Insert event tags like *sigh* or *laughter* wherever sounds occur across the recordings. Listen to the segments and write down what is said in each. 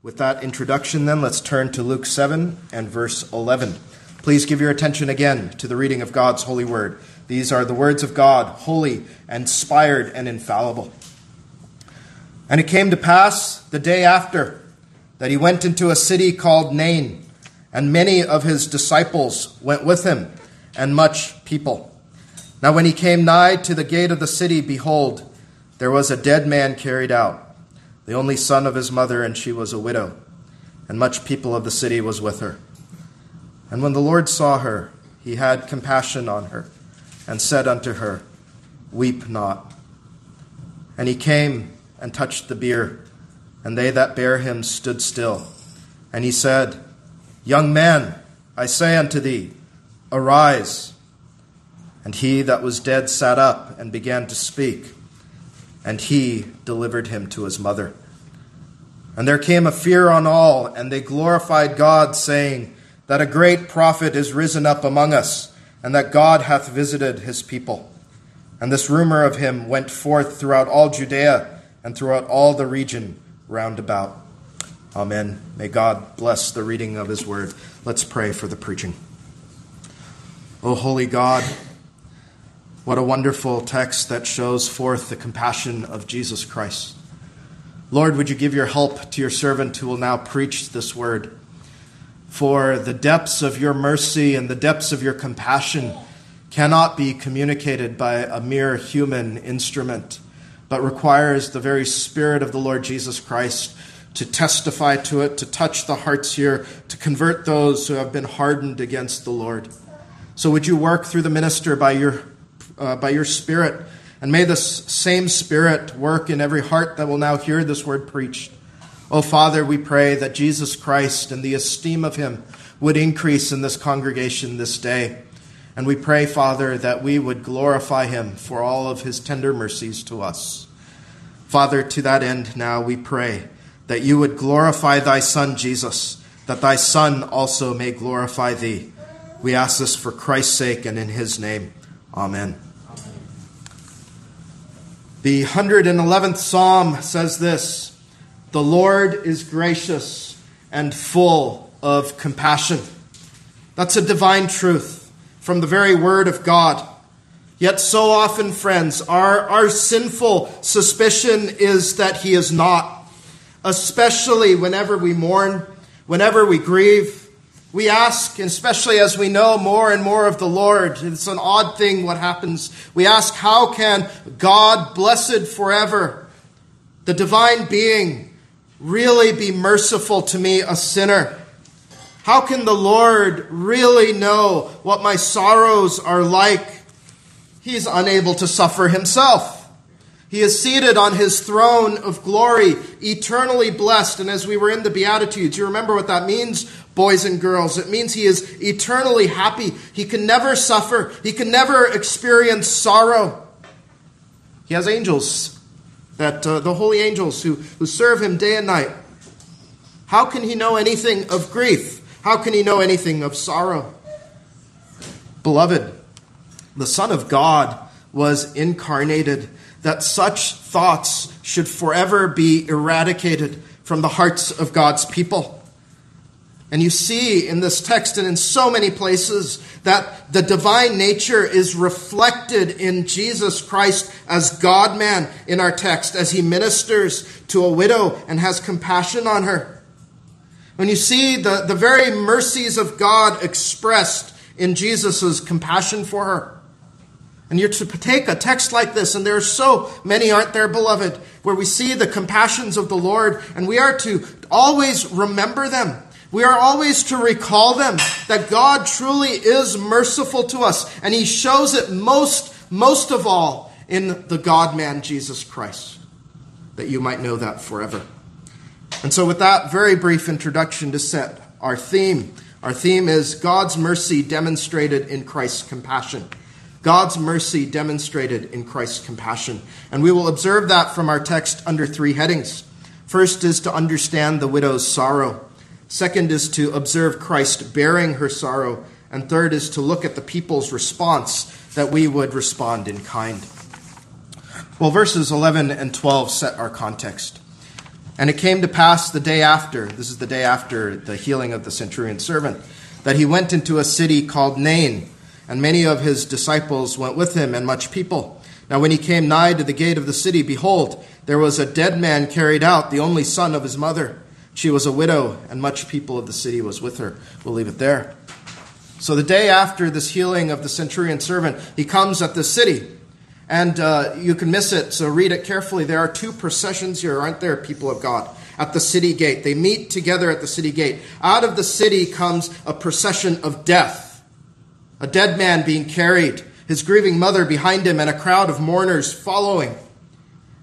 With that introduction, then, let's turn to Luke 7 and verse 11. Please give your attention again to the reading of God's holy word. These are the words of God, holy, inspired, and infallible. And it came to pass the day after that he went into a city called Nain, and many of his disciples went with him, and much people. Now, when he came nigh to the gate of the city, behold, there was a dead man carried out the only son of his mother, and she was a widow, and much people of the city was with her. And when the Lord saw her, he had compassion on her, and said unto her, Weep not. And he came and touched the bier, and they that bare him stood still. And he said, Young man, I say unto thee, arise. And he that was dead sat up and began to speak and he delivered him to his mother. And there came a fear on all, and they glorified God, saying, That a great prophet is risen up among us, and that God hath visited his people. And this rumor of him went forth throughout all Judea and throughout all the region round about. Amen. May God bless the reading of his word. Let's pray for the preaching. O holy God, what a wonderful text that shows forth the compassion of Jesus Christ. Lord, would you give your help to your servant who will now preach this word? For the depths of your mercy and the depths of your compassion cannot be communicated by a mere human instrument, but requires the very Spirit of the Lord Jesus Christ to testify to it, to touch the hearts here, to convert those who have been hardened against the Lord. So would you work through the minister by your uh, by your Spirit. And may this same Spirit work in every heart that will now hear this word preached. Oh, Father, we pray that Jesus Christ and the esteem of him would increase in this congregation this day. And we pray, Father, that we would glorify him for all of his tender mercies to us. Father, to that end now we pray that you would glorify thy Son, Jesus, that thy Son also may glorify thee. We ask this for Christ's sake and in his name. Amen. The 111th Psalm says this The Lord is gracious and full of compassion. That's a divine truth from the very Word of God. Yet, so often, friends, our, our sinful suspicion is that He is not, especially whenever we mourn, whenever we grieve, we ask, especially as we know more and more of the Lord, it's an odd thing what happens. We ask, how can God, blessed forever, the divine being, really be merciful to me, a sinner? How can the Lord really know what my sorrows are like? He's unable to suffer himself. He is seated on his throne of glory, eternally blessed. And as we were in the Beatitudes, you remember what that means? boys and girls. It means he is eternally happy. He can never suffer, he can never experience sorrow. He has angels, that uh, the holy angels who, who serve him day and night. How can he know anything of grief? How can he know anything of sorrow? Beloved, the Son of God was incarnated, that such thoughts should forever be eradicated from the hearts of God's people. And you see in this text and in so many places that the divine nature is reflected in Jesus Christ as God man in our text as he ministers to a widow and has compassion on her. When you see the, the very mercies of God expressed in Jesus' compassion for her. And you're to take a text like this, and there are so many, aren't there, beloved, where we see the compassions of the Lord, and we are to always remember them we are always to recall them that God truly is merciful to us, and He shows it most, most of all in the God man Jesus Christ, that you might know that forever. And so, with that very brief introduction to set our theme, our theme is God's mercy demonstrated in Christ's compassion. God's mercy demonstrated in Christ's compassion. And we will observe that from our text under three headings. First is to understand the widow's sorrow. Second is to observe Christ bearing her sorrow. And third is to look at the people's response that we would respond in kind. Well, verses 11 and 12 set our context. And it came to pass the day after, this is the day after the healing of the centurion's servant, that he went into a city called Nain, and many of his disciples went with him, and much people. Now, when he came nigh to the gate of the city, behold, there was a dead man carried out, the only son of his mother. She was a widow, and much people of the city was with her. We'll leave it there. So, the day after this healing of the centurion servant, he comes at the city. And uh, you can miss it, so read it carefully. There are two processions here, aren't there, people of God? At the city gate. They meet together at the city gate. Out of the city comes a procession of death. A dead man being carried, his grieving mother behind him, and a crowd of mourners following.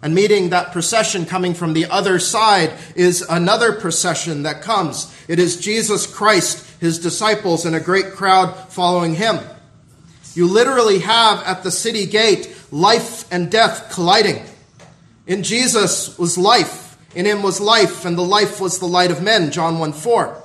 And meeting that procession coming from the other side is another procession that comes. It is Jesus Christ, his disciples, and a great crowd following him. You literally have at the city gate life and death colliding. In Jesus was life. In him was life, and the life was the light of men. John 1 4.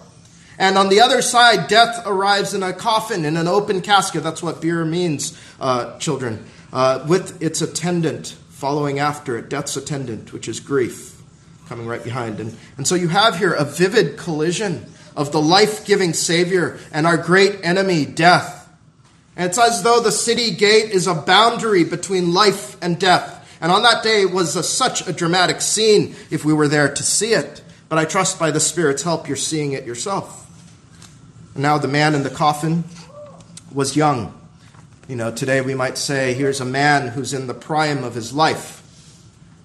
And on the other side, death arrives in a coffin, in an open casket. That's what bier means, uh, children. Uh, with its attendant following after it, death's attendant, which is grief, coming right behind. And, and so you have here a vivid collision of the life giving Savior and our great enemy, death. And it's as though the city gate is a boundary between life and death. And on that day was a, such a dramatic scene if we were there to see it. But I trust by the Spirit's help you're seeing it yourself. Now the man in the coffin was young. You know, today we might say, here's a man who's in the prime of his life.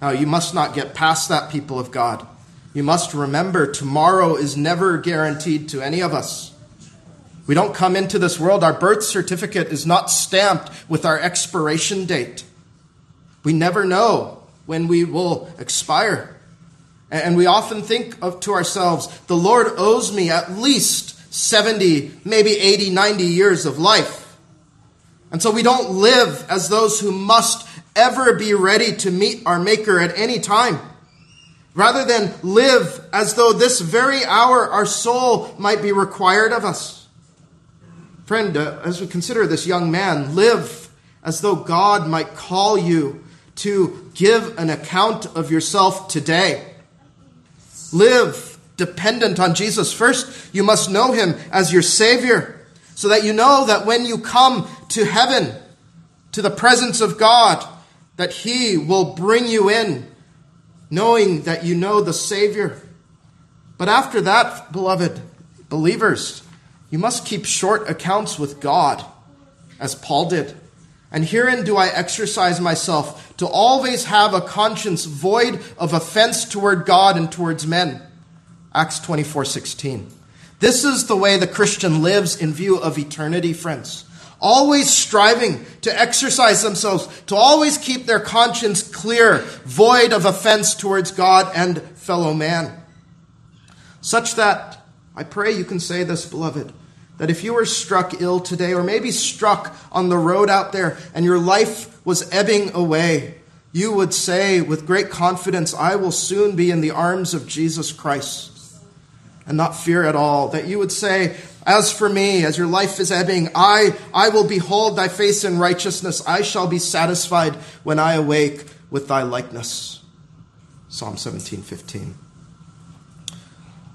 Now, you must not get past that, people of God. You must remember tomorrow is never guaranteed to any of us. We don't come into this world, our birth certificate is not stamped with our expiration date. We never know when we will expire. And we often think of to ourselves, the Lord owes me at least 70, maybe 80, 90 years of life. And so we don't live as those who must ever be ready to meet our Maker at any time. Rather than live as though this very hour our soul might be required of us. Friend, uh, as we consider this young man, live as though God might call you to give an account of yourself today. Live dependent on Jesus. First, you must know him as your Savior, so that you know that when you come to heaven, to the presence of God, that he will bring you in, knowing that you know the Savior. But after that, beloved believers, you must keep short accounts with God, as Paul did. And herein do I exercise myself to always have a conscience void of offense toward God and towards men. Acts 24 16. This is the way the Christian lives in view of eternity, friends. Always striving to exercise themselves, to always keep their conscience clear, void of offense towards God and fellow man. Such that, I pray you can say this, beloved, that if you were struck ill today, or maybe struck on the road out there, and your life was ebbing away, you would say with great confidence, I will soon be in the arms of Jesus Christ, and not fear at all. That you would say, As for me, as your life is ebbing, I, I will behold thy face in righteousness. I shall be satisfied when I awake with thy likeness. Psalm 17, 15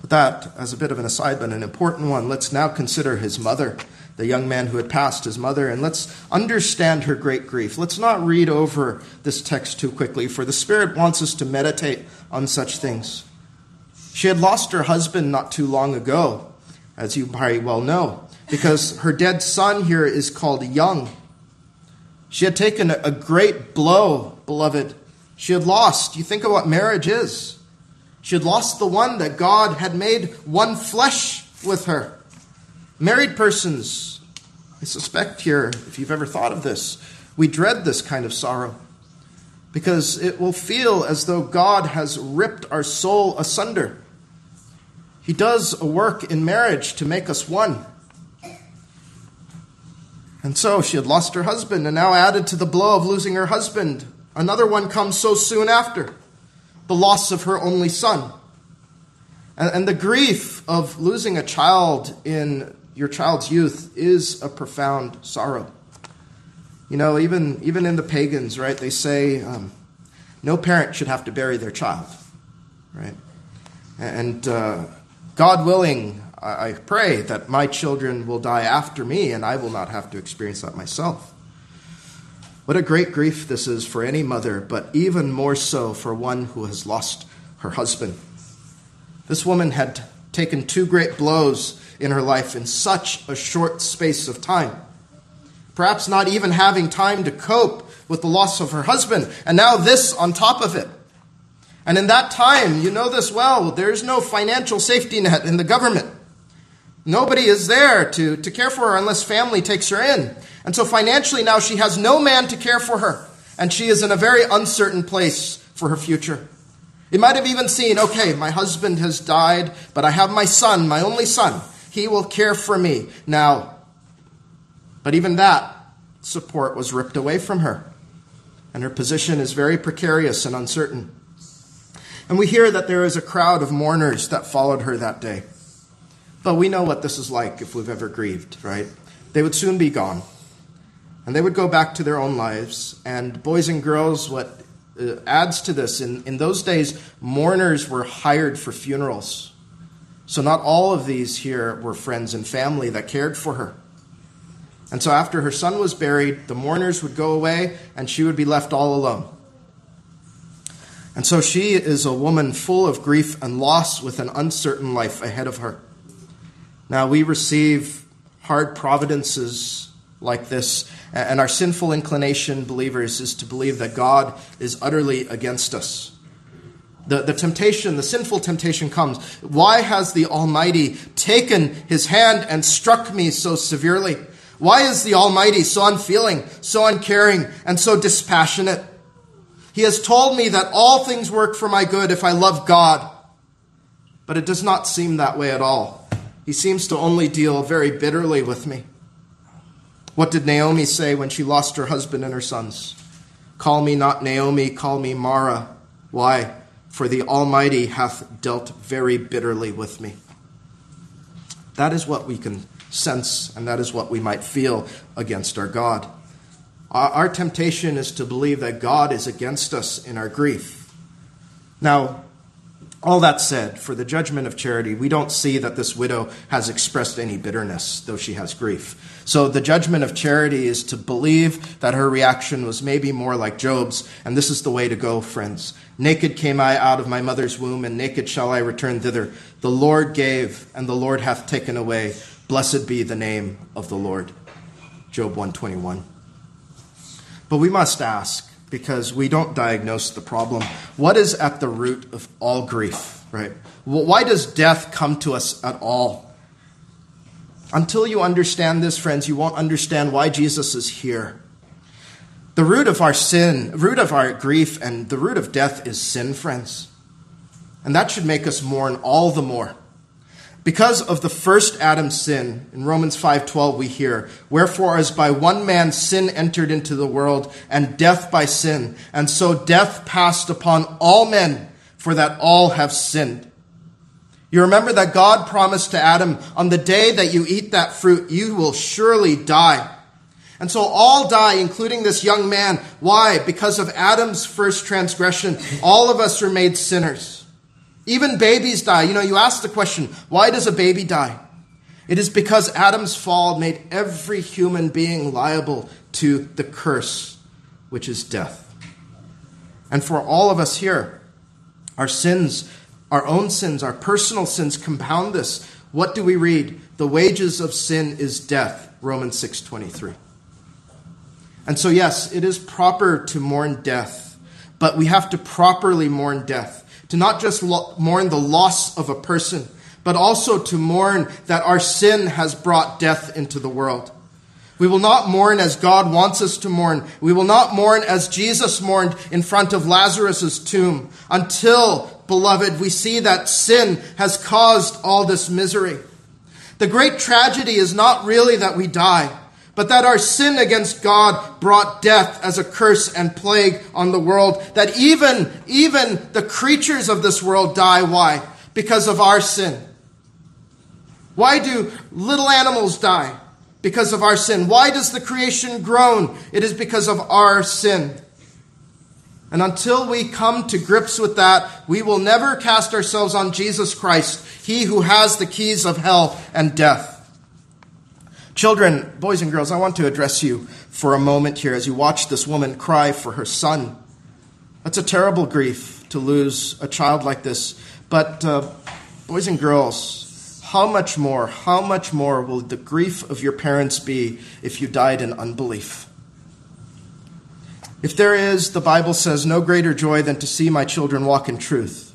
But that as a bit of an aside, but an important one. Let's now consider his mother, the young man who had passed his mother, and let's understand her great grief. Let's not read over this text too quickly, for the Spirit wants us to meditate on such things. She had lost her husband not too long ago, as you very well know, because her dead son here is called young. She had taken a great blow, beloved. She had lost. You think of what marriage is. She had lost the one that God had made one flesh with her. Married persons, I suspect here, if you've ever thought of this, we dread this kind of sorrow because it will feel as though God has ripped our soul asunder. He does a work in marriage to make us one. And so she had lost her husband, and now added to the blow of losing her husband, another one comes so soon after the loss of her only son. And, and the grief of losing a child in your child's youth is a profound sorrow. You know, even, even in the pagans, right, they say um, no parent should have to bury their child, right? And uh, God willing, I pray that my children will die after me and I will not have to experience that myself. What a great grief this is for any mother, but even more so for one who has lost her husband. This woman had taken two great blows in her life in such a short space of time. Perhaps not even having time to cope with the loss of her husband, and now this on top of it. And in that time, you know this well, there's no financial safety net in the government. Nobody is there to, to care for her unless family takes her in. And so financially now she has no man to care for her. And she is in a very uncertain place for her future. It might have even seen, okay, my husband has died, but I have my son, my only son. He will care for me now. But even that support was ripped away from her. And her position is very precarious and uncertain. And we hear that there is a crowd of mourners that followed her that day. But we know what this is like if we've ever grieved, right? They would soon be gone. And they would go back to their own lives. And boys and girls, what uh, adds to this, in, in those days, mourners were hired for funerals. So not all of these here were friends and family that cared for her. And so after her son was buried, the mourners would go away and she would be left all alone. And so she is a woman full of grief and loss with an uncertain life ahead of her. Now, we receive hard providences like this, and our sinful inclination, believers, is to believe that God is utterly against us. The, the temptation, the sinful temptation comes. Why has the Almighty taken his hand and struck me so severely? Why is the Almighty so unfeeling, so uncaring, and so dispassionate? He has told me that all things work for my good if I love God. But it does not seem that way at all. He seems to only deal very bitterly with me. What did Naomi say when she lost her husband and her sons? Call me not Naomi, call me Mara. Why? For the Almighty hath dealt very bitterly with me. That is what we can sense, and that is what we might feel against our God. Our temptation is to believe that God is against us in our grief. Now, all that said, for the judgment of charity, we don't see that this widow has expressed any bitterness, though she has grief. So the judgment of charity is to believe that her reaction was maybe more like Job's, and this is the way to go, friends. Naked came I out of my mother's womb, and naked shall I return thither. The Lord gave, and the Lord hath taken away. Blessed be the name of the Lord. Job 121. But we must ask, because we don't diagnose the problem. What is at the root of all grief, right? Why does death come to us at all? Until you understand this, friends, you won't understand why Jesus is here. The root of our sin, root of our grief, and the root of death is sin, friends. And that should make us mourn all the more. Because of the first Adam's sin, in Romans 5:12 we hear, "Wherefore as by one man sin entered into the world, and death by sin, and so death passed upon all men, for that all have sinned." You remember that God promised to Adam, "On the day that you eat that fruit, you will surely die." And so all die, including this young man. Why? Because of Adam's first transgression, all of us are made sinners. Even babies die. You know, you ask the question, why does a baby die? It is because Adam's fall made every human being liable to the curse, which is death. And for all of us here, our sins, our own sins, our personal sins compound this. What do we read? The wages of sin is death, Romans 6:23. And so yes, it is proper to mourn death, but we have to properly mourn death to not just lo- mourn the loss of a person, but also to mourn that our sin has brought death into the world. We will not mourn as God wants us to mourn. We will not mourn as Jesus mourned in front of Lazarus' tomb until, beloved, we see that sin has caused all this misery. The great tragedy is not really that we die but that our sin against God brought death as a curse and plague on the world, that even, even the creatures of this world die. Why? Because of our sin. Why do little animals die? Because of our sin. Why does the creation groan? It is because of our sin. And until we come to grips with that, we will never cast ourselves on Jesus Christ, He who has the keys of hell and death. Children, boys and girls, I want to address you for a moment here as you watch this woman cry for her son. That's a terrible grief to lose a child like this. But, uh, boys and girls, how much more, how much more will the grief of your parents be if you died in unbelief? If there is, the Bible says, no greater joy than to see my children walk in truth.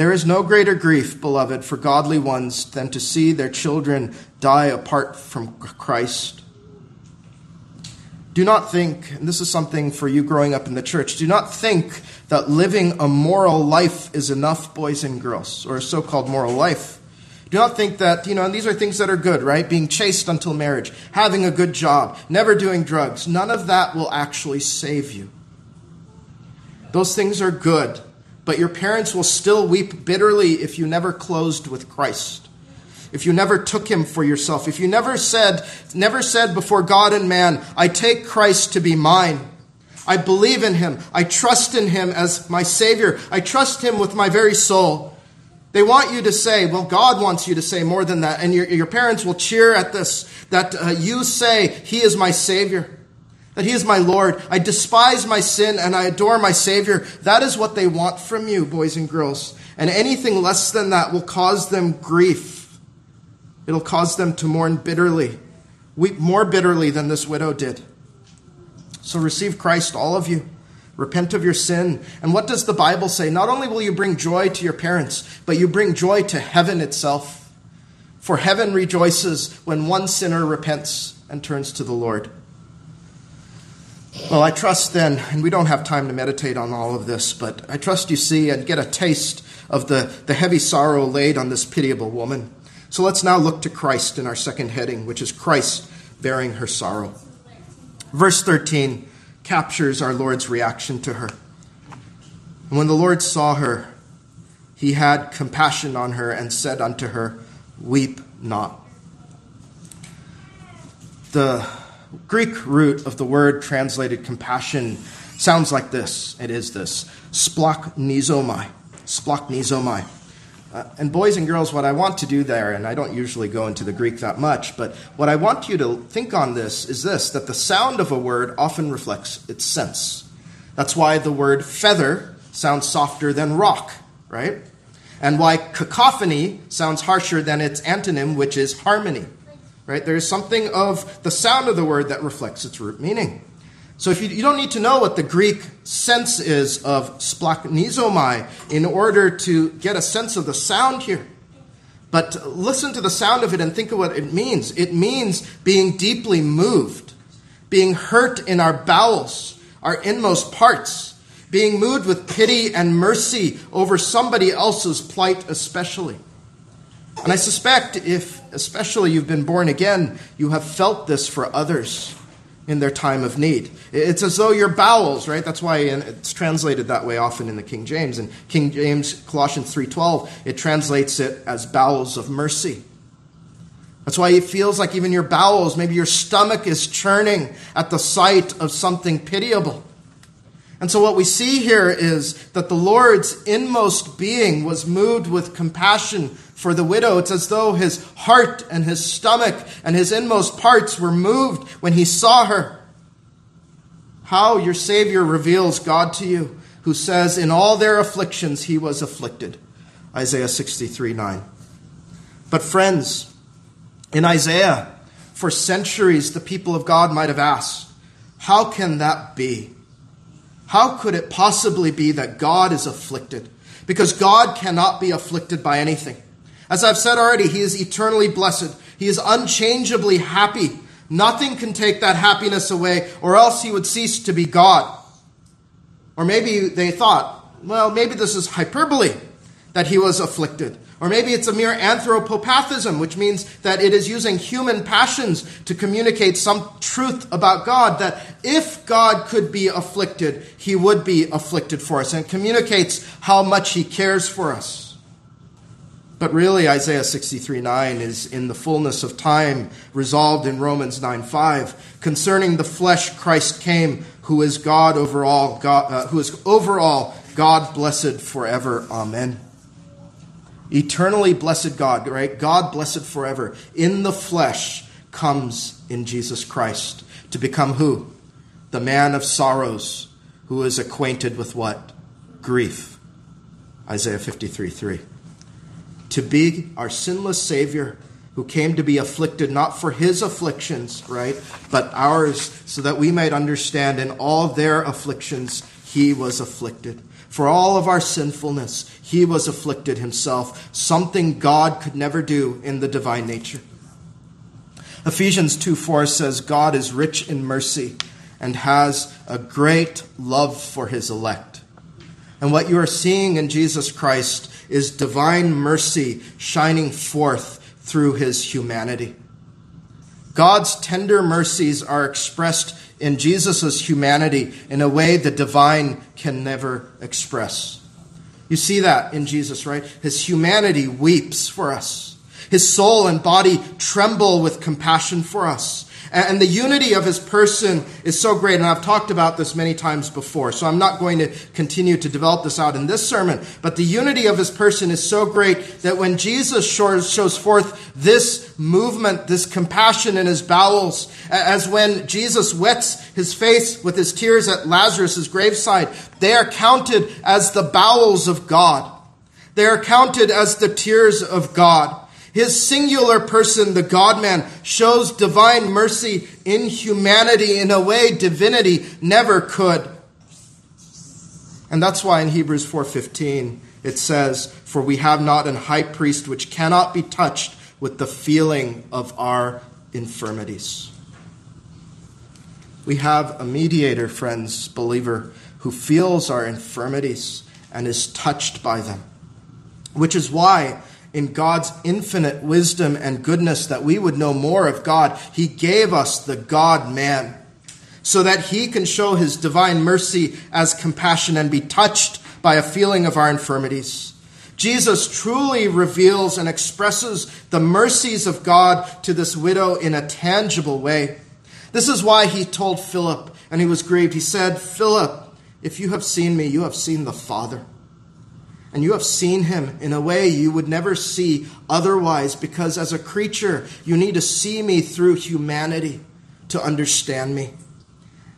There is no greater grief, beloved, for godly ones than to see their children die apart from Christ. Do not think, and this is something for you growing up in the church, do not think that living a moral life is enough, boys and girls, or a so called moral life. Do not think that, you know, and these are things that are good, right? Being chaste until marriage, having a good job, never doing drugs. None of that will actually save you. Those things are good, but your parents will still weep bitterly if you never closed with Christ. If you never took him for yourself, if you never said, never said before God and man, I take Christ to be mine. I believe in him. I trust in him as my savior. I trust him with my very soul. They want you to say, well, God wants you to say more than that. And your, your parents will cheer at this, that uh, you say, He is my Savior, that He is my Lord. I despise my sin and I adore my Savior. That is what they want from you, boys and girls. And anything less than that will cause them grief. It'll cause them to mourn bitterly, weep more bitterly than this widow did. So receive Christ, all of you. Repent of your sin. And what does the Bible say? Not only will you bring joy to your parents, but you bring joy to heaven itself. For heaven rejoices when one sinner repents and turns to the Lord. Well, I trust then, and we don't have time to meditate on all of this, but I trust you see and get a taste of the, the heavy sorrow laid on this pitiable woman. So let's now look to Christ in our second heading, which is Christ bearing her sorrow. Verse 13 captures our Lord's reaction to her. And when the Lord saw her, he had compassion on her and said unto her, Weep not. The Greek root of the word translated compassion sounds like this. It is this splanchnizomai. Splanchnizomai. Uh, and boys and girls, what I want to do there, and I don't usually go into the Greek that much, but what I want you to think on this is this that the sound of a word often reflects its sense. That's why the word feather sounds softer than rock, right? And why cacophony sounds harsher than its antonym, which is harmony, right? There is something of the sound of the word that reflects its root meaning. So if you, you don't need to know what the Greek sense is of splanchnizomai in order to get a sense of the sound here. But listen to the sound of it and think of what it means. It means being deeply moved, being hurt in our bowels, our inmost parts, being moved with pity and mercy over somebody else's plight, especially. And I suspect if, especially, you've been born again, you have felt this for others in their time of need. It's as though your bowels, right? That's why it's translated that way often in the King James. And King James Colossians 3:12, it translates it as bowels of mercy. That's why it feels like even your bowels, maybe your stomach is churning at the sight of something pitiable. And so what we see here is that the Lord's inmost being was moved with compassion for the widow, it's as though his heart and his stomach and his inmost parts were moved when he saw her. How your Savior reveals God to you, who says, In all their afflictions he was afflicted. Isaiah 63 9. But, friends, in Isaiah, for centuries the people of God might have asked, How can that be? How could it possibly be that God is afflicted? Because God cannot be afflicted by anything. As I've said already, he is eternally blessed. He is unchangeably happy. Nothing can take that happiness away, or else he would cease to be God. Or maybe they thought, well, maybe this is hyperbole that he was afflicted. Or maybe it's a mere anthropopathism, which means that it is using human passions to communicate some truth about God, that if God could be afflicted, he would be afflicted for us, and communicates how much he cares for us. But really, Isaiah 63 9 is in the fullness of time resolved in Romans 9 5. Concerning the flesh, Christ came, who is God over all, God, uh, who is over all, God blessed forever. Amen. Eternally blessed God, right? God blessed forever in the flesh comes in Jesus Christ to become who? The man of sorrows who is acquainted with what? Grief. Isaiah 53 3. To be our sinless Savior who came to be afflicted not for his afflictions, right, but ours, so that we might understand in all their afflictions he was afflicted. For all of our sinfulness, he was afflicted himself, something God could never do in the divine nature. Ephesians 2 4 says, God is rich in mercy and has a great love for his elect. And what you are seeing in Jesus Christ is divine mercy shining forth through his humanity. God's tender mercies are expressed in Jesus' humanity in a way the divine can never express. You see that in Jesus, right? His humanity weeps for us. His soul and body tremble with compassion for us. And the unity of his person is so great, and I've talked about this many times before, so I'm not going to continue to develop this out in this sermon. But the unity of his person is so great that when Jesus shows forth this movement, this compassion in his bowels, as when Jesus wets his face with his tears at Lazarus' graveside, they are counted as the bowels of God. They are counted as the tears of God. His singular person, the God man, shows divine mercy in humanity in a way divinity never could. And that's why in Hebrews 4:15 it says, "For we have not an high priest which cannot be touched with the feeling of our infirmities." We have a mediator, friends, believer, who feels our infirmities and is touched by them. Which is why in God's infinite wisdom and goodness that we would know more of God, He gave us the God man so that He can show His divine mercy as compassion and be touched by a feeling of our infirmities. Jesus truly reveals and expresses the mercies of God to this widow in a tangible way. This is why he told Philip, and he was grieved. He said, Philip, if you have seen me, you have seen the Father. And you have seen him in a way you would never see otherwise, because as a creature, you need to see me through humanity to understand me.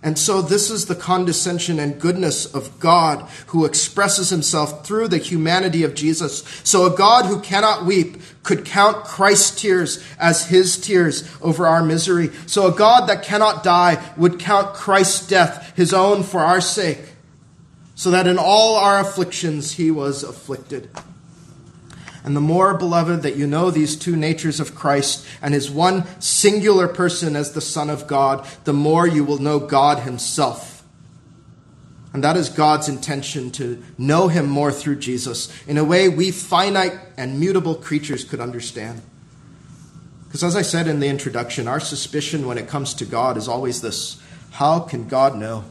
And so, this is the condescension and goodness of God who expresses himself through the humanity of Jesus. So, a God who cannot weep could count Christ's tears as his tears over our misery. So, a God that cannot die would count Christ's death his own for our sake so that in all our afflictions he was afflicted. And the more, beloved, that you know these two natures of Christ and his one singular person as the Son of God, the more you will know God himself. And that is God's intention to know him more through Jesus in a way we finite and mutable creatures could understand. Because as I said in the introduction, our suspicion when it comes to God is always this how can God know?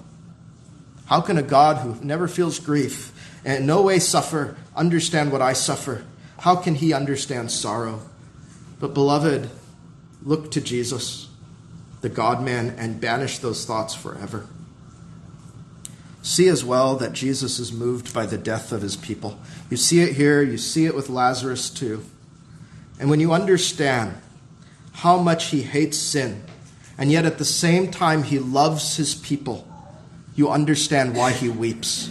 How can a God who never feels grief and in no way suffer understand what I suffer? How can he understand sorrow? But, beloved, look to Jesus, the God man, and banish those thoughts forever. See as well that Jesus is moved by the death of his people. You see it here, you see it with Lazarus too. And when you understand how much he hates sin, and yet at the same time he loves his people, you understand why he weeps.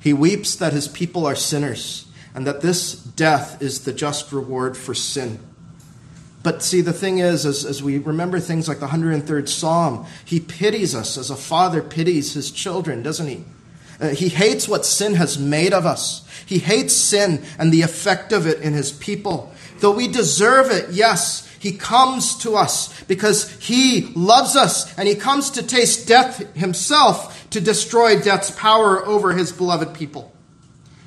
He weeps that his people are sinners and that this death is the just reward for sin. But see, the thing is, as, as we remember things like the 103rd Psalm, he pities us as a father pities his children, doesn't he? Uh, he hates what sin has made of us. He hates sin and the effect of it in his people. Though we deserve it, yes, he comes to us because he loves us and he comes to taste death himself to destroy death's power over his beloved people.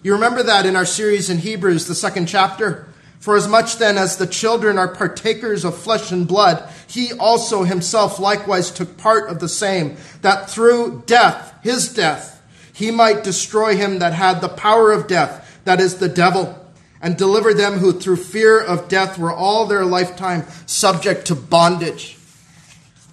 You remember that in our series in Hebrews, the second chapter? For as much then as the children are partakers of flesh and blood, he also himself likewise took part of the same, that through death, his death, he might destroy him that had the power of death, that is the devil and deliver them who through fear of death were all their lifetime subject to bondage.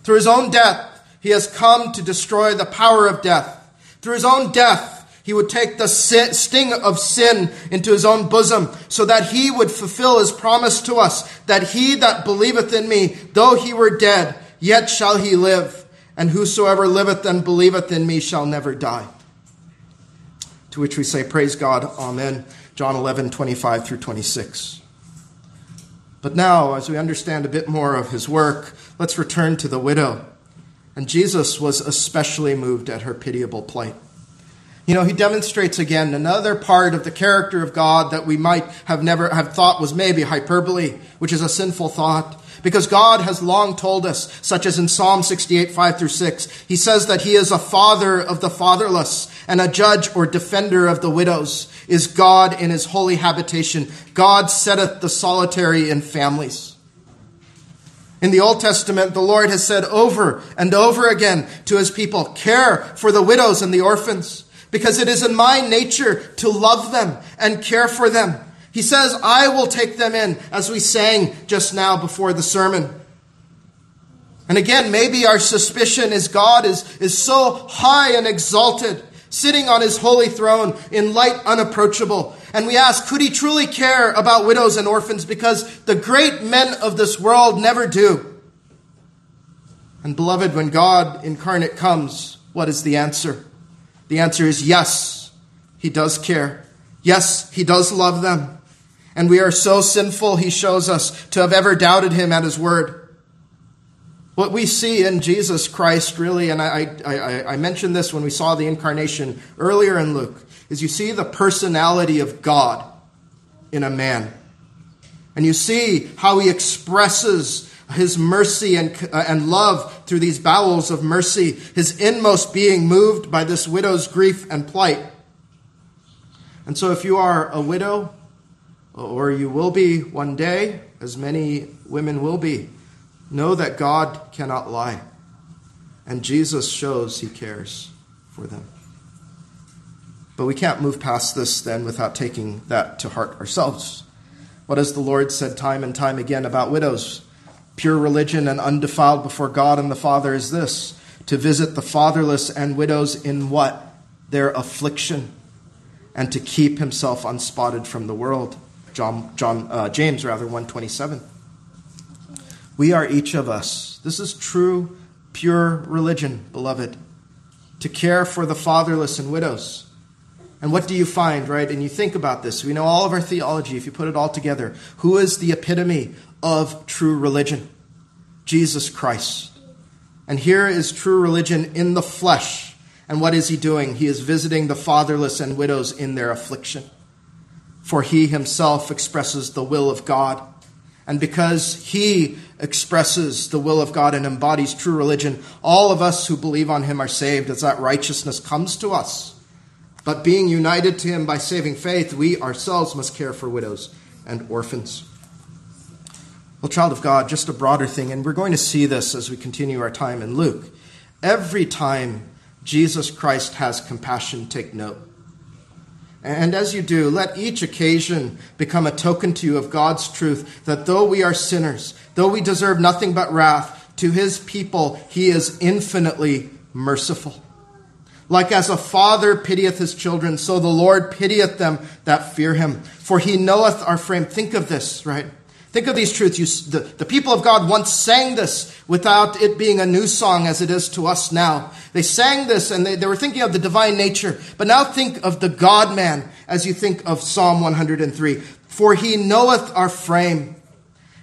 Through his own death, He has come to destroy the power of death. Through his own death, he would take the sting of sin into his own bosom so that he would fulfill his promise to us that he that believeth in me, though he were dead, yet shall he live. And whosoever liveth and believeth in me shall never die. To which we say, Praise God, Amen. John 11, 25 through 26. But now, as we understand a bit more of his work, let's return to the widow. And Jesus was especially moved at her pitiable plight. You know, he demonstrates again another part of the character of God that we might have never have thought was maybe hyperbole, which is a sinful thought. Because God has long told us, such as in Psalm 68, 5 through 6, he says that he is a father of the fatherless and a judge or defender of the widows, is God in his holy habitation. God setteth the solitary in families. In the Old Testament, the Lord has said over and over again to his people, care for the widows and the orphans because it is in my nature to love them and care for them. He says, I will take them in, as we sang just now before the sermon. And again, maybe our suspicion is God is, is so high and exalted, sitting on his holy throne in light unapproachable. And we ask, could he truly care about widows and orphans? Because the great men of this world never do. And beloved, when God incarnate comes, what is the answer? The answer is yes, he does care. Yes, he does love them. And we are so sinful, he shows us, to have ever doubted him at his word. What we see in Jesus Christ, really, and I, I, I, mentioned this when we saw the incarnation earlier in Luke, is you see the personality of God in a man. And you see how he expresses his mercy and, uh, and love through these bowels of mercy, his inmost being moved by this widow's grief and plight. And so, if you are a widow, or you will be one day, as many women will be, know that God cannot lie. And Jesus shows he cares for them. But we can't move past this then without taking that to heart ourselves. What has the Lord said time and time again about widows? Pure religion and undefiled before God and the Father is this to visit the fatherless and widows in what? Their affliction, and to keep himself unspotted from the world. John, John uh, James rather 127. We are each of us. This is true, pure religion, beloved. To care for the fatherless and widows. And what do you find, right? And you think about this. We know all of our theology, if you put it all together. Who is the epitome of true religion Jesus Christ. And here is true religion in the flesh. And what is he doing? He is visiting the fatherless and widows in their affliction. For he himself expresses the will of God. And because he expresses the will of God and embodies true religion, all of us who believe on him are saved as that righteousness comes to us. But being united to him by saving faith, we ourselves must care for widows and orphans. Well, child of God, just a broader thing, and we're going to see this as we continue our time in Luke. Every time Jesus Christ has compassion, take note. And as you do, let each occasion become a token to you of God's truth that though we are sinners, though we deserve nothing but wrath, to his people he is infinitely merciful. Like as a father pitieth his children, so the Lord pitieth them that fear him. For he knoweth our frame. Think of this, right? Think of these truths. You, the, the people of God once sang this without it being a new song as it is to us now. They sang this and they, they were thinking of the divine nature. But now think of the God man as you think of Psalm 103. For he knoweth our frame.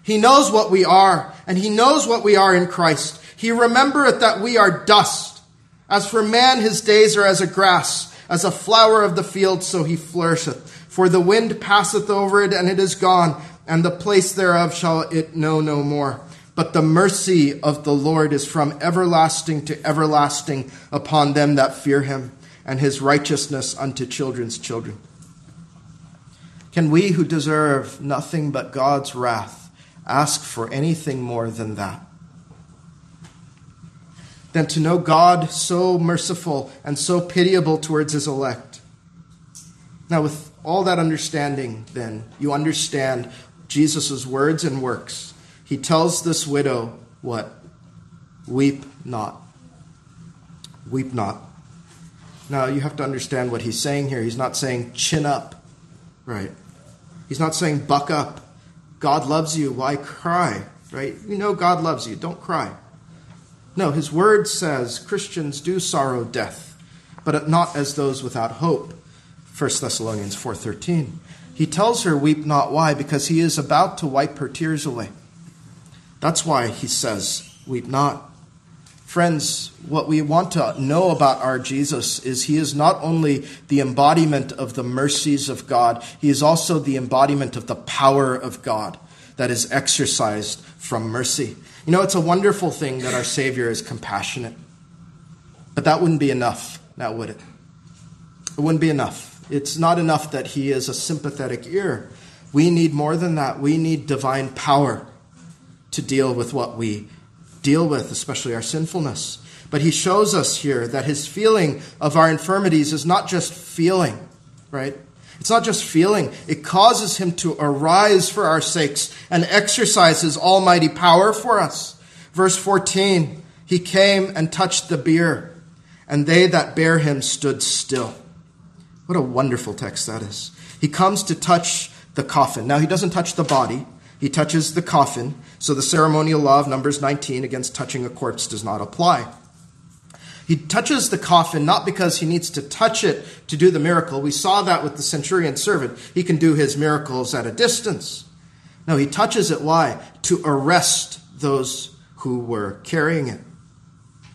He knows what we are, and he knows what we are in Christ. He remembereth that we are dust. As for man, his days are as a grass, as a flower of the field, so he flourisheth. For the wind passeth over it, and it is gone and the place thereof shall it know no more. But the mercy of the Lord is from everlasting to everlasting upon them that fear him, and his righteousness unto children's children. Can we who deserve nothing but God's wrath ask for anything more than that? Than to know God so merciful and so pitiable towards his elect. Now, with all that understanding, then, you understand Jesus' words and works, he tells this widow what? Weep not. weep not. Now, you have to understand what he's saying here. He's not saying chin up, right? He's not saying buck up. God loves you. Why cry, right? You know God loves you. Don't cry. No, his word says Christians do sorrow death, but not as those without hope. 1 Thessalonians 4:13. He tells her weep not why because he is about to wipe her tears away. That's why he says weep not. Friends, what we want to know about our Jesus is he is not only the embodiment of the mercies of God, he is also the embodiment of the power of God that is exercised from mercy. You know, it's a wonderful thing that our Savior is compassionate. But that wouldn't be enough, now would it? It wouldn't be enough. It's not enough that he is a sympathetic ear. We need more than that. We need divine power to deal with what we deal with, especially our sinfulness. But he shows us here that his feeling of our infirmities is not just feeling, right? It's not just feeling, it causes him to arise for our sakes and exercise his almighty power for us. Verse 14 He came and touched the bier, and they that bare him stood still. What a wonderful text that is. He comes to touch the coffin. Now, he doesn't touch the body, he touches the coffin, so the ceremonial law of Numbers 19 against touching a corpse does not apply. He touches the coffin not because he needs to touch it to do the miracle. We saw that with the centurion servant. He can do his miracles at a distance. No, he touches it. Why? To arrest those who were carrying it.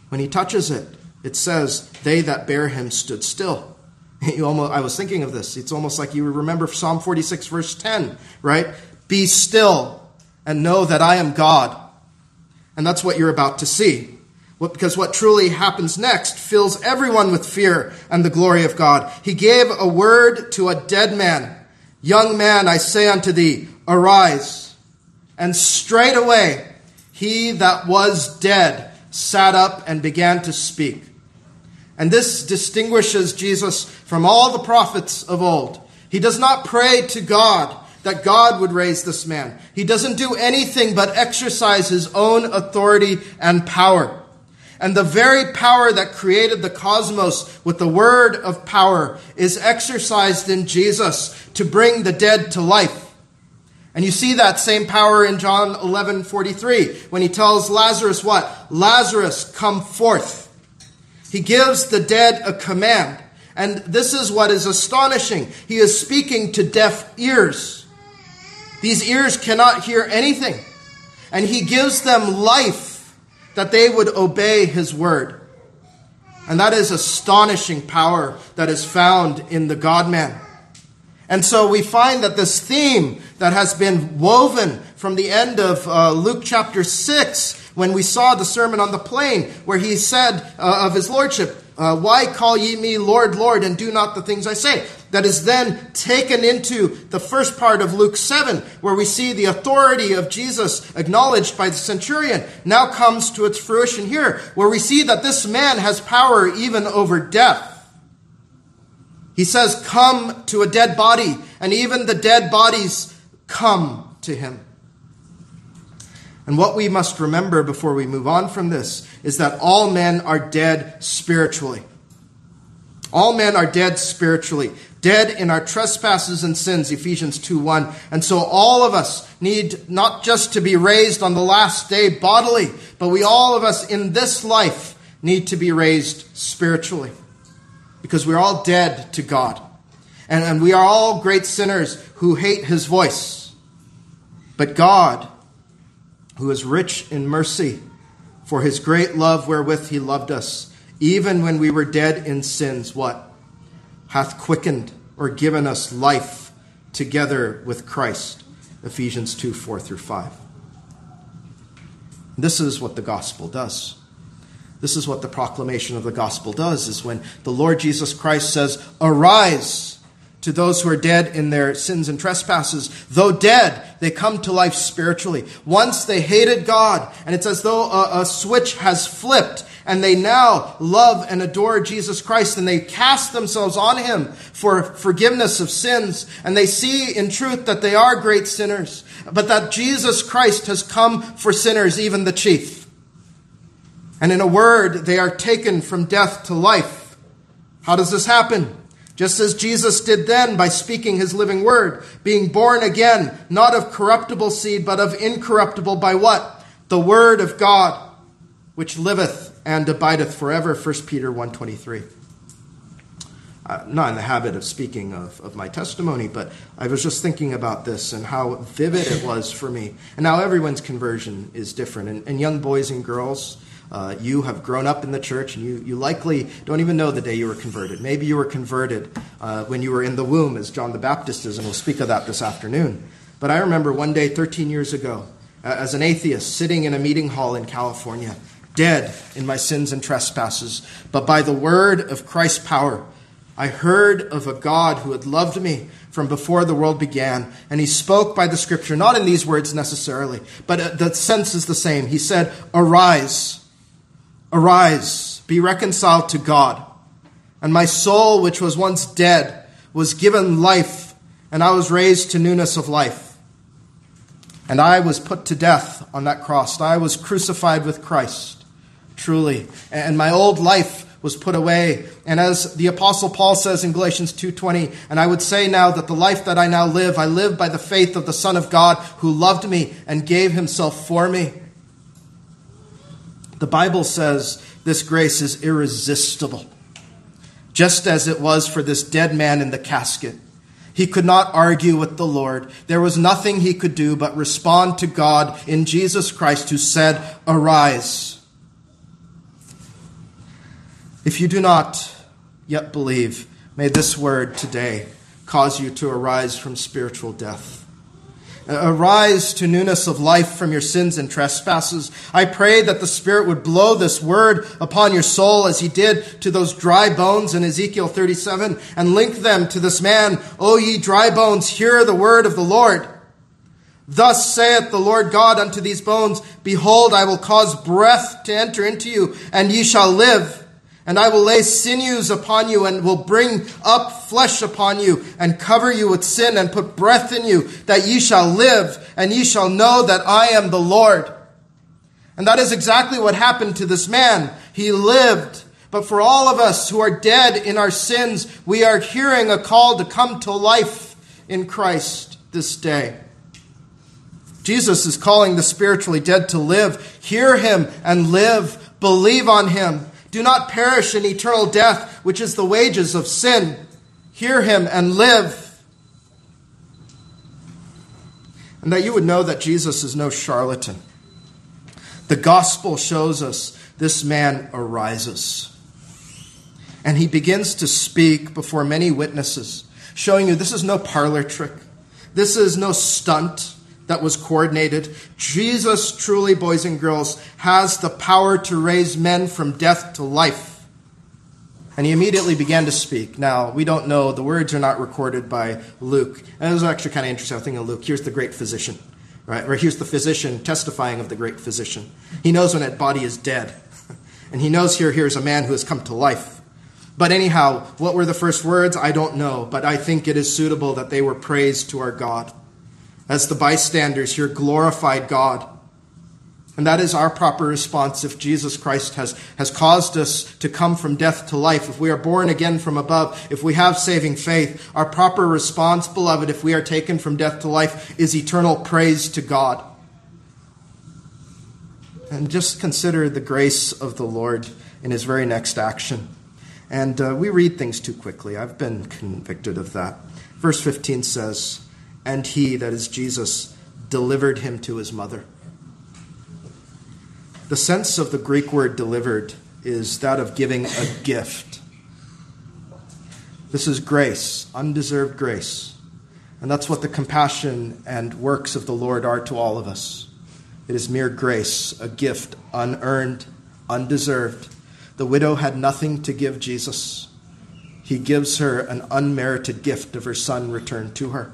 When he touches it, it says, They that bear him stood still. *laughs* You almost, I was thinking of this. It's almost like you remember Psalm 46, verse 10, right? Be still and know that I am God. And that's what you're about to see. What, Because what truly happens next fills everyone with fear and the glory of God. He gave a word to a dead man Young man, I say unto thee, arise. And straightway he that was dead sat up and began to speak. And this distinguishes Jesus from all the prophets of old. He does not pray to God that God would raise this man. He doesn't do anything but exercise his own authority and power. And the very power that created the cosmos with the word of power is exercised in Jesus to bring the dead to life. And you see that same power in John 11 43 when he tells Lazarus what? Lazarus, come forth. He gives the dead a command. And this is what is astonishing. He is speaking to deaf ears. These ears cannot hear anything. And he gives them life that they would obey his word. And that is astonishing power that is found in the God man. And so we find that this theme that has been woven from the end of uh, Luke chapter 6, when we saw the Sermon on the Plain, where he said uh, of his lordship, uh, Why call ye me Lord, Lord, and do not the things I say? That is then taken into the first part of Luke 7, where we see the authority of Jesus acknowledged by the centurion, now comes to its fruition here, where we see that this man has power even over death. He says, Come to a dead body, and even the dead bodies come to him. And what we must remember before we move on from this is that all men are dead spiritually. All men are dead spiritually, dead in our trespasses and sins, Ephesians 2 1. And so all of us need not just to be raised on the last day bodily, but we all of us in this life need to be raised spiritually. Because we're all dead to God. And, and we are all great sinners who hate his voice. But God who is rich in mercy, for his great love wherewith he loved us, even when we were dead in sins, what? Hath quickened or given us life together with Christ. Ephesians 2 4 through 5. This is what the gospel does. This is what the proclamation of the gospel does is when the Lord Jesus Christ says, Arise to those who are dead in their sins and trespasses. Though dead, they come to life spiritually. Once they hated God, and it's as though a, a, switch has flipped, and they now love and adore Jesus Christ, and they cast themselves on Him for forgiveness of sins, and they see in truth that they are great sinners, but that Jesus Christ has come for sinners, even the chief. And in a word, they are taken from death to life. How does this happen? Just as Jesus did then by speaking his living word, being born again, not of corruptible seed, but of incorruptible by what? The word of God, which liveth and abideth forever. 1 Peter 1.23. I'm uh, not in the habit of speaking of, of my testimony, but I was just thinking about this and how vivid it was for me. And now everyone's conversion is different. And, and young boys and girls, uh, you have grown up in the church and you, you likely don't even know the day you were converted. Maybe you were converted uh, when you were in the womb, as John the Baptist is, and we'll speak of that this afternoon. But I remember one day 13 years ago, uh, as an atheist, sitting in a meeting hall in California, dead in my sins and trespasses, but by the word of Christ's power, I heard of a God who had loved me from before the world began. And he spoke by the scripture, not in these words necessarily, but uh, the sense is the same. He said, Arise, arise, be reconciled to God. And my soul, which was once dead, was given life, and I was raised to newness of life. And I was put to death on that cross. I was crucified with Christ, truly. And my old life was put away. And as the apostle Paul says in Galatians 2:20, and I would say now that the life that I now live, I live by the faith of the Son of God who loved me and gave himself for me. The Bible says this grace is irresistible. Just as it was for this dead man in the casket. He could not argue with the Lord. There was nothing he could do but respond to God in Jesus Christ, who said, Arise. If you do not yet believe, may this word today cause you to arise from spiritual death. Arise to newness of life from your sins and trespasses. I pray that the Spirit would blow this word upon your soul as he did to those dry bones in Ezekiel 37 and link them to this man. O ye dry bones, hear the word of the Lord. Thus saith the Lord God unto these bones, Behold, I will cause breath to enter into you, and ye shall live. And I will lay sinews upon you and will bring up flesh upon you and cover you with sin and put breath in you that ye shall live and ye shall know that I am the Lord. And that is exactly what happened to this man. He lived. But for all of us who are dead in our sins, we are hearing a call to come to life in Christ this day. Jesus is calling the spiritually dead to live. Hear him and live. Believe on him. Do not perish in eternal death, which is the wages of sin. Hear him and live. And that you would know that Jesus is no charlatan. The gospel shows us this man arises. And he begins to speak before many witnesses, showing you this is no parlor trick. This is no stunt that was coordinated. Jesus, truly, boys and girls, has the power to raise men from death to life. And he immediately began to speak. Now, we don't know, the words are not recorded by Luke. And it was actually kind of interesting. I was thinking of Luke, here's the great physician, right? Or here's the physician testifying of the great physician. He knows when that body is dead. *laughs* And he knows here, here's a man who has come to life. But anyhow, what were the first words? I don't know. But I think it is suitable that they were praise to our God as the bystanders here glorified God. And that is our proper response if Jesus Christ has, has caused us to come from death to life, if we are born again from above, if we have saving faith. Our proper response, beloved, if we are taken from death to life, is eternal praise to God. And just consider the grace of the Lord in his very next action. And uh, we read things too quickly. I've been convicted of that. Verse 15 says, and he, that is Jesus, delivered him to his mother. The sense of the Greek word delivered is that of giving a gift. This is grace, undeserved grace. And that's what the compassion and works of the Lord are to all of us. It is mere grace, a gift, unearned, undeserved. The widow had nothing to give Jesus. He gives her an unmerited gift of her son returned to her.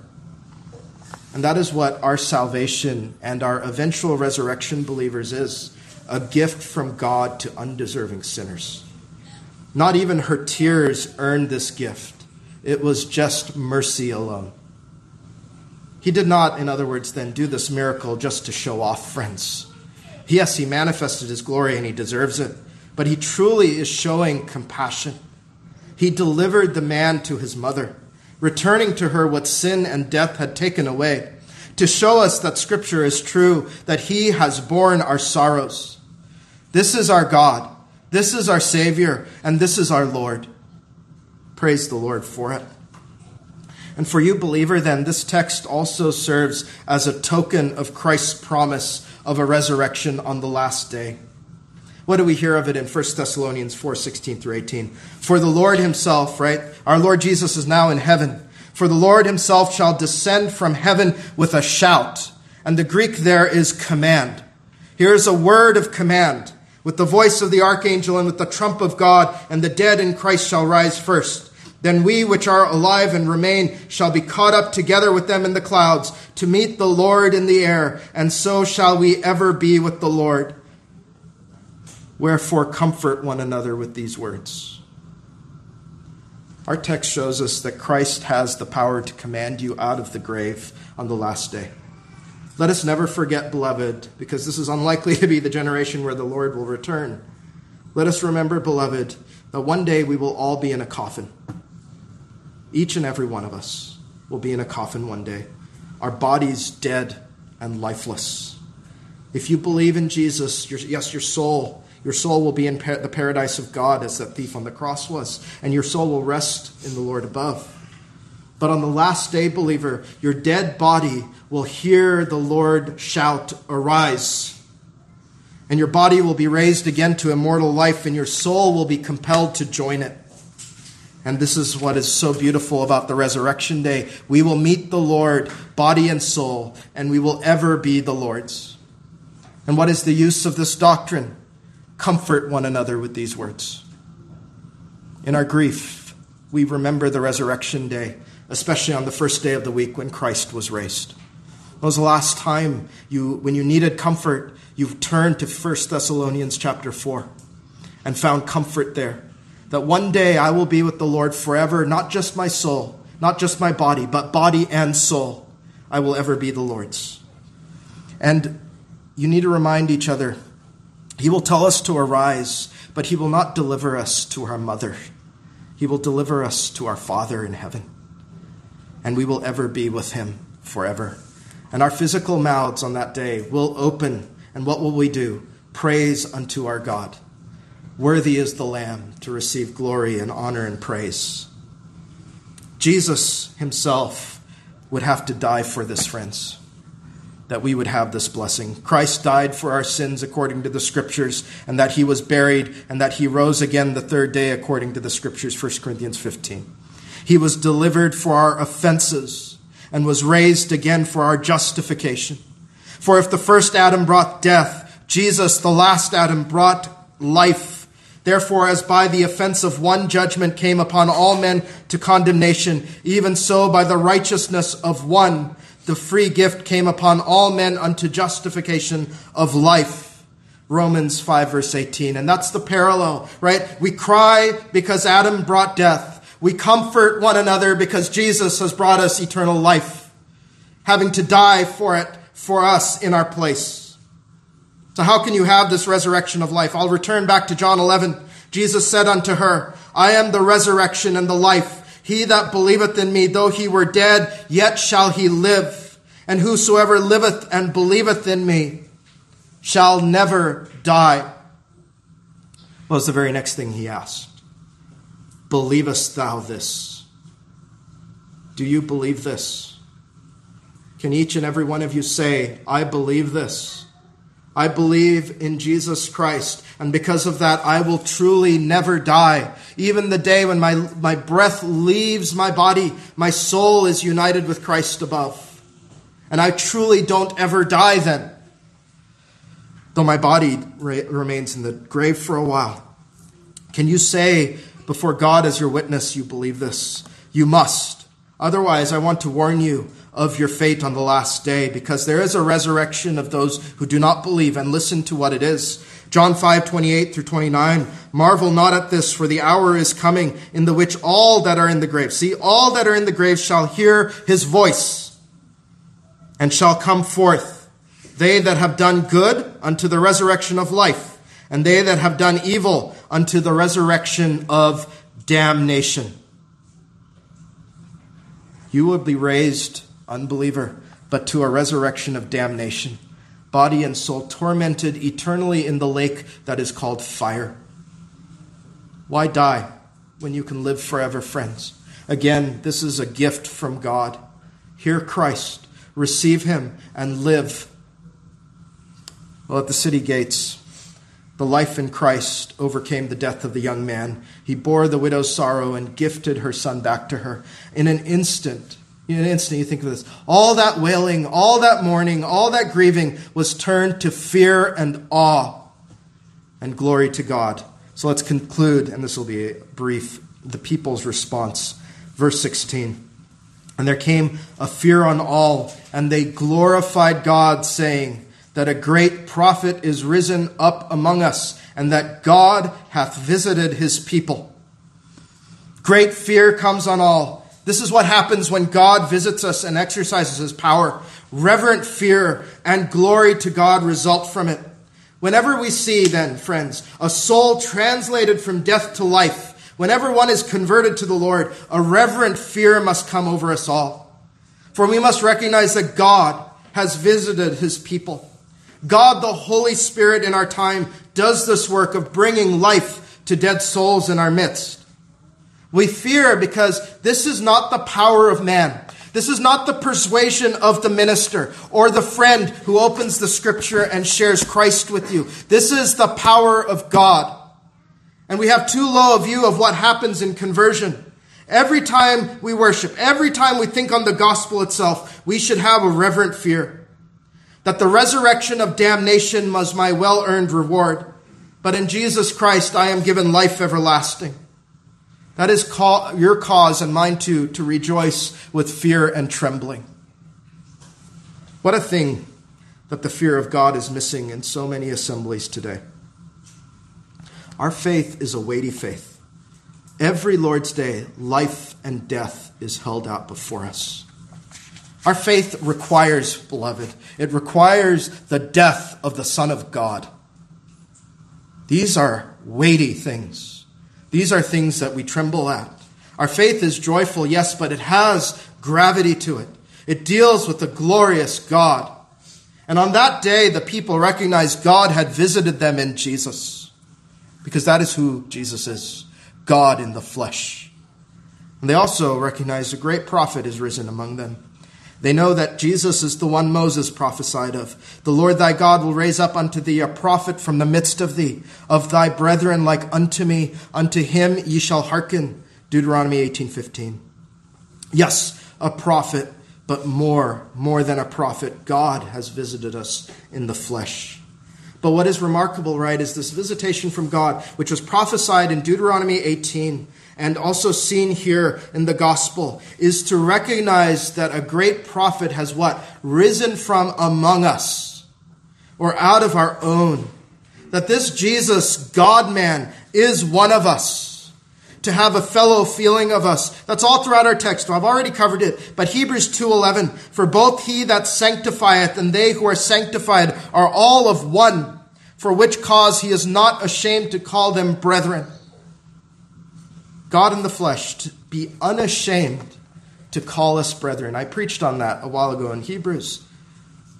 And that is what our salvation and our eventual resurrection believers is a gift from God to undeserving sinners. Not even her tears earned this gift, it was just mercy alone. He did not, in other words, then do this miracle just to show off, friends. Yes, he manifested his glory and he deserves it, but he truly is showing compassion. He delivered the man to his mother, returning to her what sin and death had taken away, to show us that Scripture is true, that he has borne our sorrows. This is our God, this is our Savior, and this is our Lord. Praise the Lord for it. And for you, believer, then, this text also serves as a token of Christ's promise of a resurrection on the last day. What do we hear of it in 1 Thessalonians 4 16 through 18? For the Lord himself, right? Our Lord Jesus is now in heaven. For the Lord himself shall descend from heaven with a shout. And the Greek there is command. Here is a word of command. With the voice of the archangel and with the trump of God, and the dead in Christ shall rise first. Then we which are alive and remain shall be caught up together with them in the clouds to meet the Lord in the air, and so shall we ever be with the Lord. Wherefore, comfort one another with these words. Our text shows us that Christ has the power to command you out of the grave on the last day. Let us never forget, beloved, because this is unlikely to be the generation where the Lord will return. Let us remember, beloved, that one day we will all be in a coffin. Each and every one of us will be in a coffin one day, our bodies dead and lifeless. If you believe in Jesus, your, yes, your soul, your soul will be in par- the paradise of God as that thief on the cross was, and your soul will rest in the Lord above. But on the last day, believer, your dead body will hear the Lord shout, Arise. And your body will be raised again to immortal life, and your soul will be compelled to join it. And this is what is so beautiful about the resurrection day. We will meet the Lord, body and soul, and we will ever be the Lord's. And what is the use of this doctrine? Comfort one another with these words. In our grief, we remember the resurrection day, especially on the first day of the week when Christ was raised. It was the last time you, when you needed comfort, you've turned to 1 Thessalonians chapter 4 and found comfort there. That one day I will be with the Lord forever, not just my soul, not just my body, but body and soul. I will ever be the Lord's. And you need to remind each other He will tell us to arise, but He will not deliver us to our mother. He will deliver us to our Father in heaven. And we will ever be with Him forever. And our physical mouths on that day will open. And what will we do? Praise unto our God. Worthy is the Lamb to receive glory and honor and praise. Jesus himself would have to die for this, friends, that we would have this blessing. Christ died for our sins according to the Scriptures, and that he was buried, and that he rose again the third day according to the Scriptures, 1 Corinthians 15. He was delivered for our offenses and was raised again for our justification. For if the first Adam brought death, Jesus, the last Adam, brought life Therefore, as by the offense of one judgment came upon all men to condemnation, even so by the righteousness of one the free gift came upon all men unto justification of life. Romans 5 verse 18. And that's the parallel, right? We cry because Adam brought death. We comfort one another because Jesus has brought us eternal life, having to die for it for us in our place. So how can you have this resurrection of life? I'll return back to John 11. Jesus said unto her, I am the resurrection and the life. He that believeth in me, though he were dead, yet shall he live. And whosoever liveth and believeth in me shall never die. What was the very next thing he asked? Believest thou this? Do you believe this? Can each and every one of you say, I believe this? I believe in Jesus Christ, and because of that, I will truly never die. Even the day when my, my breath leaves my body, my soul is united with Christ above. And I truly don't ever die then, though my body re- remains in the grave for a while. Can you say before God as your witness you believe this? You must. Otherwise, I want to warn you of your fate on the last day because there is a resurrection of those who do not believe and listen to what it is. John 5, 28 through 29. Marvel not at this, for the hour is coming in the which all that are in the grave, see, all that are in the grave shall hear his voice and shall come forth. they that have done good unto the resurrection of life, and they that have done evil unto the resurrection of damnation. You will be raised, unbeliever, but to a resurrection of damnation, body and soul tormented eternally in the lake that is called fire. Why die when you can live forever, friends? Again, this is a gift from God. Hear Christ, receive him, and live. Well, at the city gates, the life in Christ overcame the death of the young man. He bore the widow's sorrow and gifted her son back to her. In an instant, in an instant, you think of this. All that wailing, all that mourning, all that grieving was turned to fear and awe and glory to God. So let's conclude, and this will be brief, the people's response. Verse 16. And there came a fear on all, and they glorified God, saying, that a great prophet is risen up among us, and that God hath visited his people. Great fear comes on all. This is what happens when God visits us and exercises his power. Reverent fear and glory to God result from it. Whenever we see, then, friends, a soul translated from death to life, whenever one is converted to the Lord, a reverent fear must come over us all. For we must recognize that God has visited his people. God, the Holy Spirit in our time, does this work of bringing life to dead souls in our midst. We fear because this is not the power of man. This is not the persuasion of the minister or the friend who opens the scripture and shares Christ with you. This is the power of God. And we have too low a view of what happens in conversion. Every time we worship, every time we think on the gospel itself, we should have a reverent fear that the resurrection of damnation was my well earned reward, but in Jesus Christ I am given life everlasting. That is your cause and mine too to rejoice with fear and trembling. What a thing that the fear of God is missing in so many assemblies today. Our faith is a weighty faith. Every Lord's Day, life and death is held out before us. Our faith requires, beloved, it requires the death of the Son of God. These are weighty things. These are things that we tremble at. Our faith is joyful, yes, but it has gravity to it. It deals with the glorious God. And on that day, the people recognized God had visited them in Jesus, because that is who Jesus is God in the flesh. And they also recognized a great prophet is risen among them. They know that Jesus is the one Moses prophesied of. The Lord thy God will raise up unto thee a prophet from the midst of thee, of thy brethren like unto me. Unto him ye shall hearken. Deuteronomy 18:15. Yes, a prophet, but more, more than a prophet, God has visited us in the flesh. But what is remarkable, right, is this visitation from God, which was prophesied in Deuteronomy 18 and also seen here in the gospel is to recognize that a great prophet has what? Risen from among us or out of our own. That this Jesus, God man, is one of us. To have a fellow feeling of us. That's all throughout our text. I've already covered it. But Hebrews 2.11, for both he that sanctifieth and they who are sanctified are all of one, for which cause he is not ashamed to call them brethren. God in the flesh, to be unashamed to call us brethren. I preached on that a while ago in Hebrews.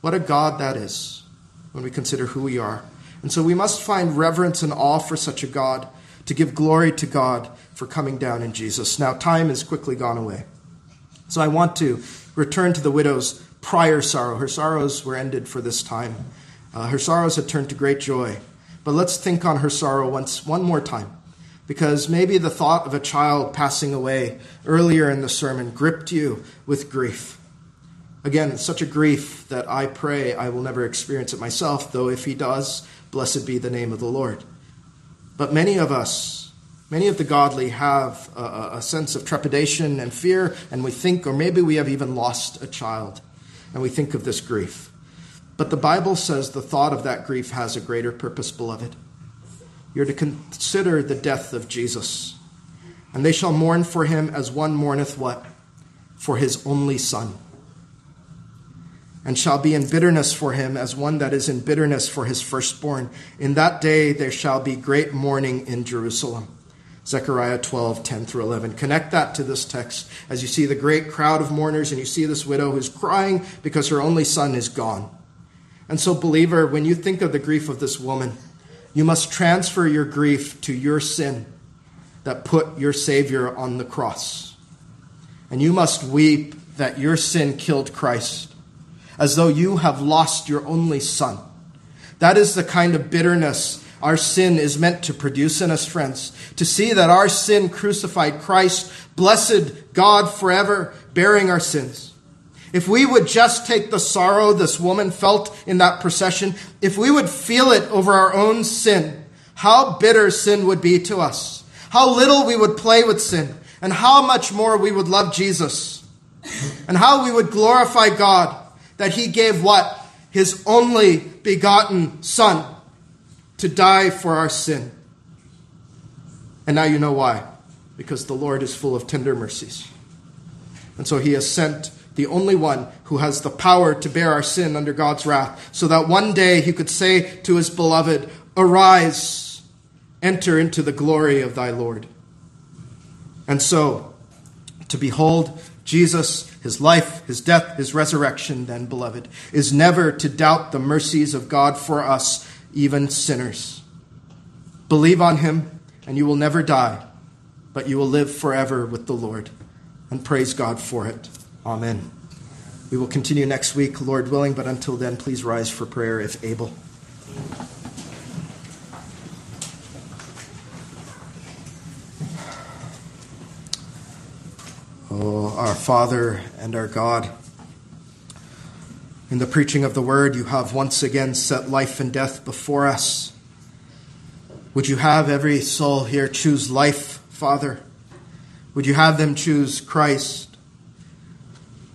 What a God that is when we consider who we are. And so we must find reverence and awe for such a God, to give glory to God for coming down in Jesus. Now, time has quickly gone away. So I want to return to the widow's prior sorrow. Her sorrows were ended for this time. Uh, her sorrows had turned to great joy. But let's think on her sorrow once, one more time because maybe the thought of a child passing away earlier in the sermon gripped you with grief. Again, such a grief that I pray I will never experience it myself, though if he does, blessed be the name of the Lord. But many of us, many of the godly, have a, a sense of trepidation and fear, and we think, or maybe we have even lost a child, and we think of this grief. But the Bible says the thought of that grief has a greater purpose, beloved. You're to consider the death of Jesus. And they shall mourn for him as one mourneth what? For his only son. and shall be in bitterness for him as one that is in bitterness for his firstborn. In that day there shall be great mourning in Jerusalem. Zechariah 12, 10 through 11. Connect that to this text as you see the great crowd of mourners and you see this widow who's crying because her only son is gone. And so, believer, when you think of the grief of this woman, you must transfer your grief to your sin that put your Savior on the cross. And you must weep that your sin killed Christ, as though you have lost your only Son. That is the kind of bitterness our sin is meant to produce in us, friends. To see that our sin crucified Christ, blessed God forever, bearing our sins. If we would just take the sorrow this woman felt in that procession, if we would feel it over our own sin, how bitter sin would be to us, how little we would play with sin, and how much more we would love Jesus, and how we would glorify God that He gave what? His only begotten Son to die for our sin. And now you know why. Because the Lord is full of tender mercies. And so he has sent the only one who has the power to bear our sin under God's wrath, so that one day he could say to his beloved, Arise, enter into the glory of thy Lord. And so, to behold Jesus, his life, his death, his resurrection, then, beloved, is never to doubt the mercies of God for us even sinners. Believe on him, and you will never die, but you will live forever with the Lord. And praise God for it. Amen. We will continue next week, Lord willing, but until then, please rise for prayer if able. Oh, our Father and our God. In the preaching of the word, you have once again set life and death before us. Would you have every soul here choose life, Father? Would you have them choose Christ?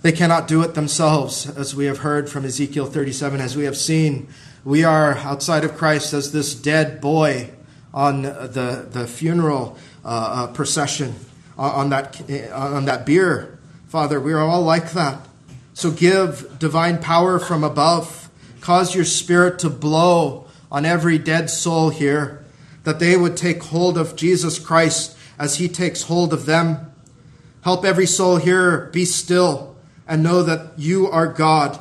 They cannot do it themselves, as we have heard from Ezekiel 37, as we have seen. We are outside of Christ as this dead boy on the, the funeral uh, uh, procession, on that, on that bier. Father, we are all like that. So give divine power from above. Cause your spirit to blow on every dead soul here, that they would take hold of Jesus Christ as he takes hold of them. Help every soul here be still and know that you are God.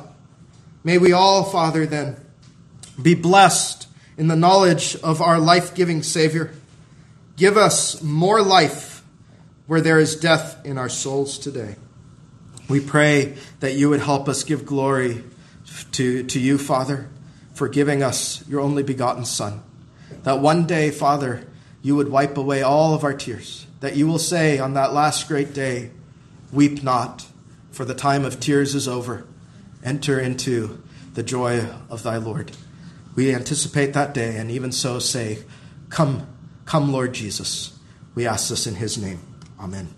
May we all, Father, then, be blessed in the knowledge of our life giving Savior. Give us more life where there is death in our souls today. We pray that you would help us give glory to, to you, Father, for giving us your only begotten Son. That one day, Father, you would wipe away all of our tears. That you will say on that last great day, Weep not, for the time of tears is over. Enter into the joy of thy Lord. We anticipate that day, and even so say, Come, come, Lord Jesus. We ask this in his name. Amen.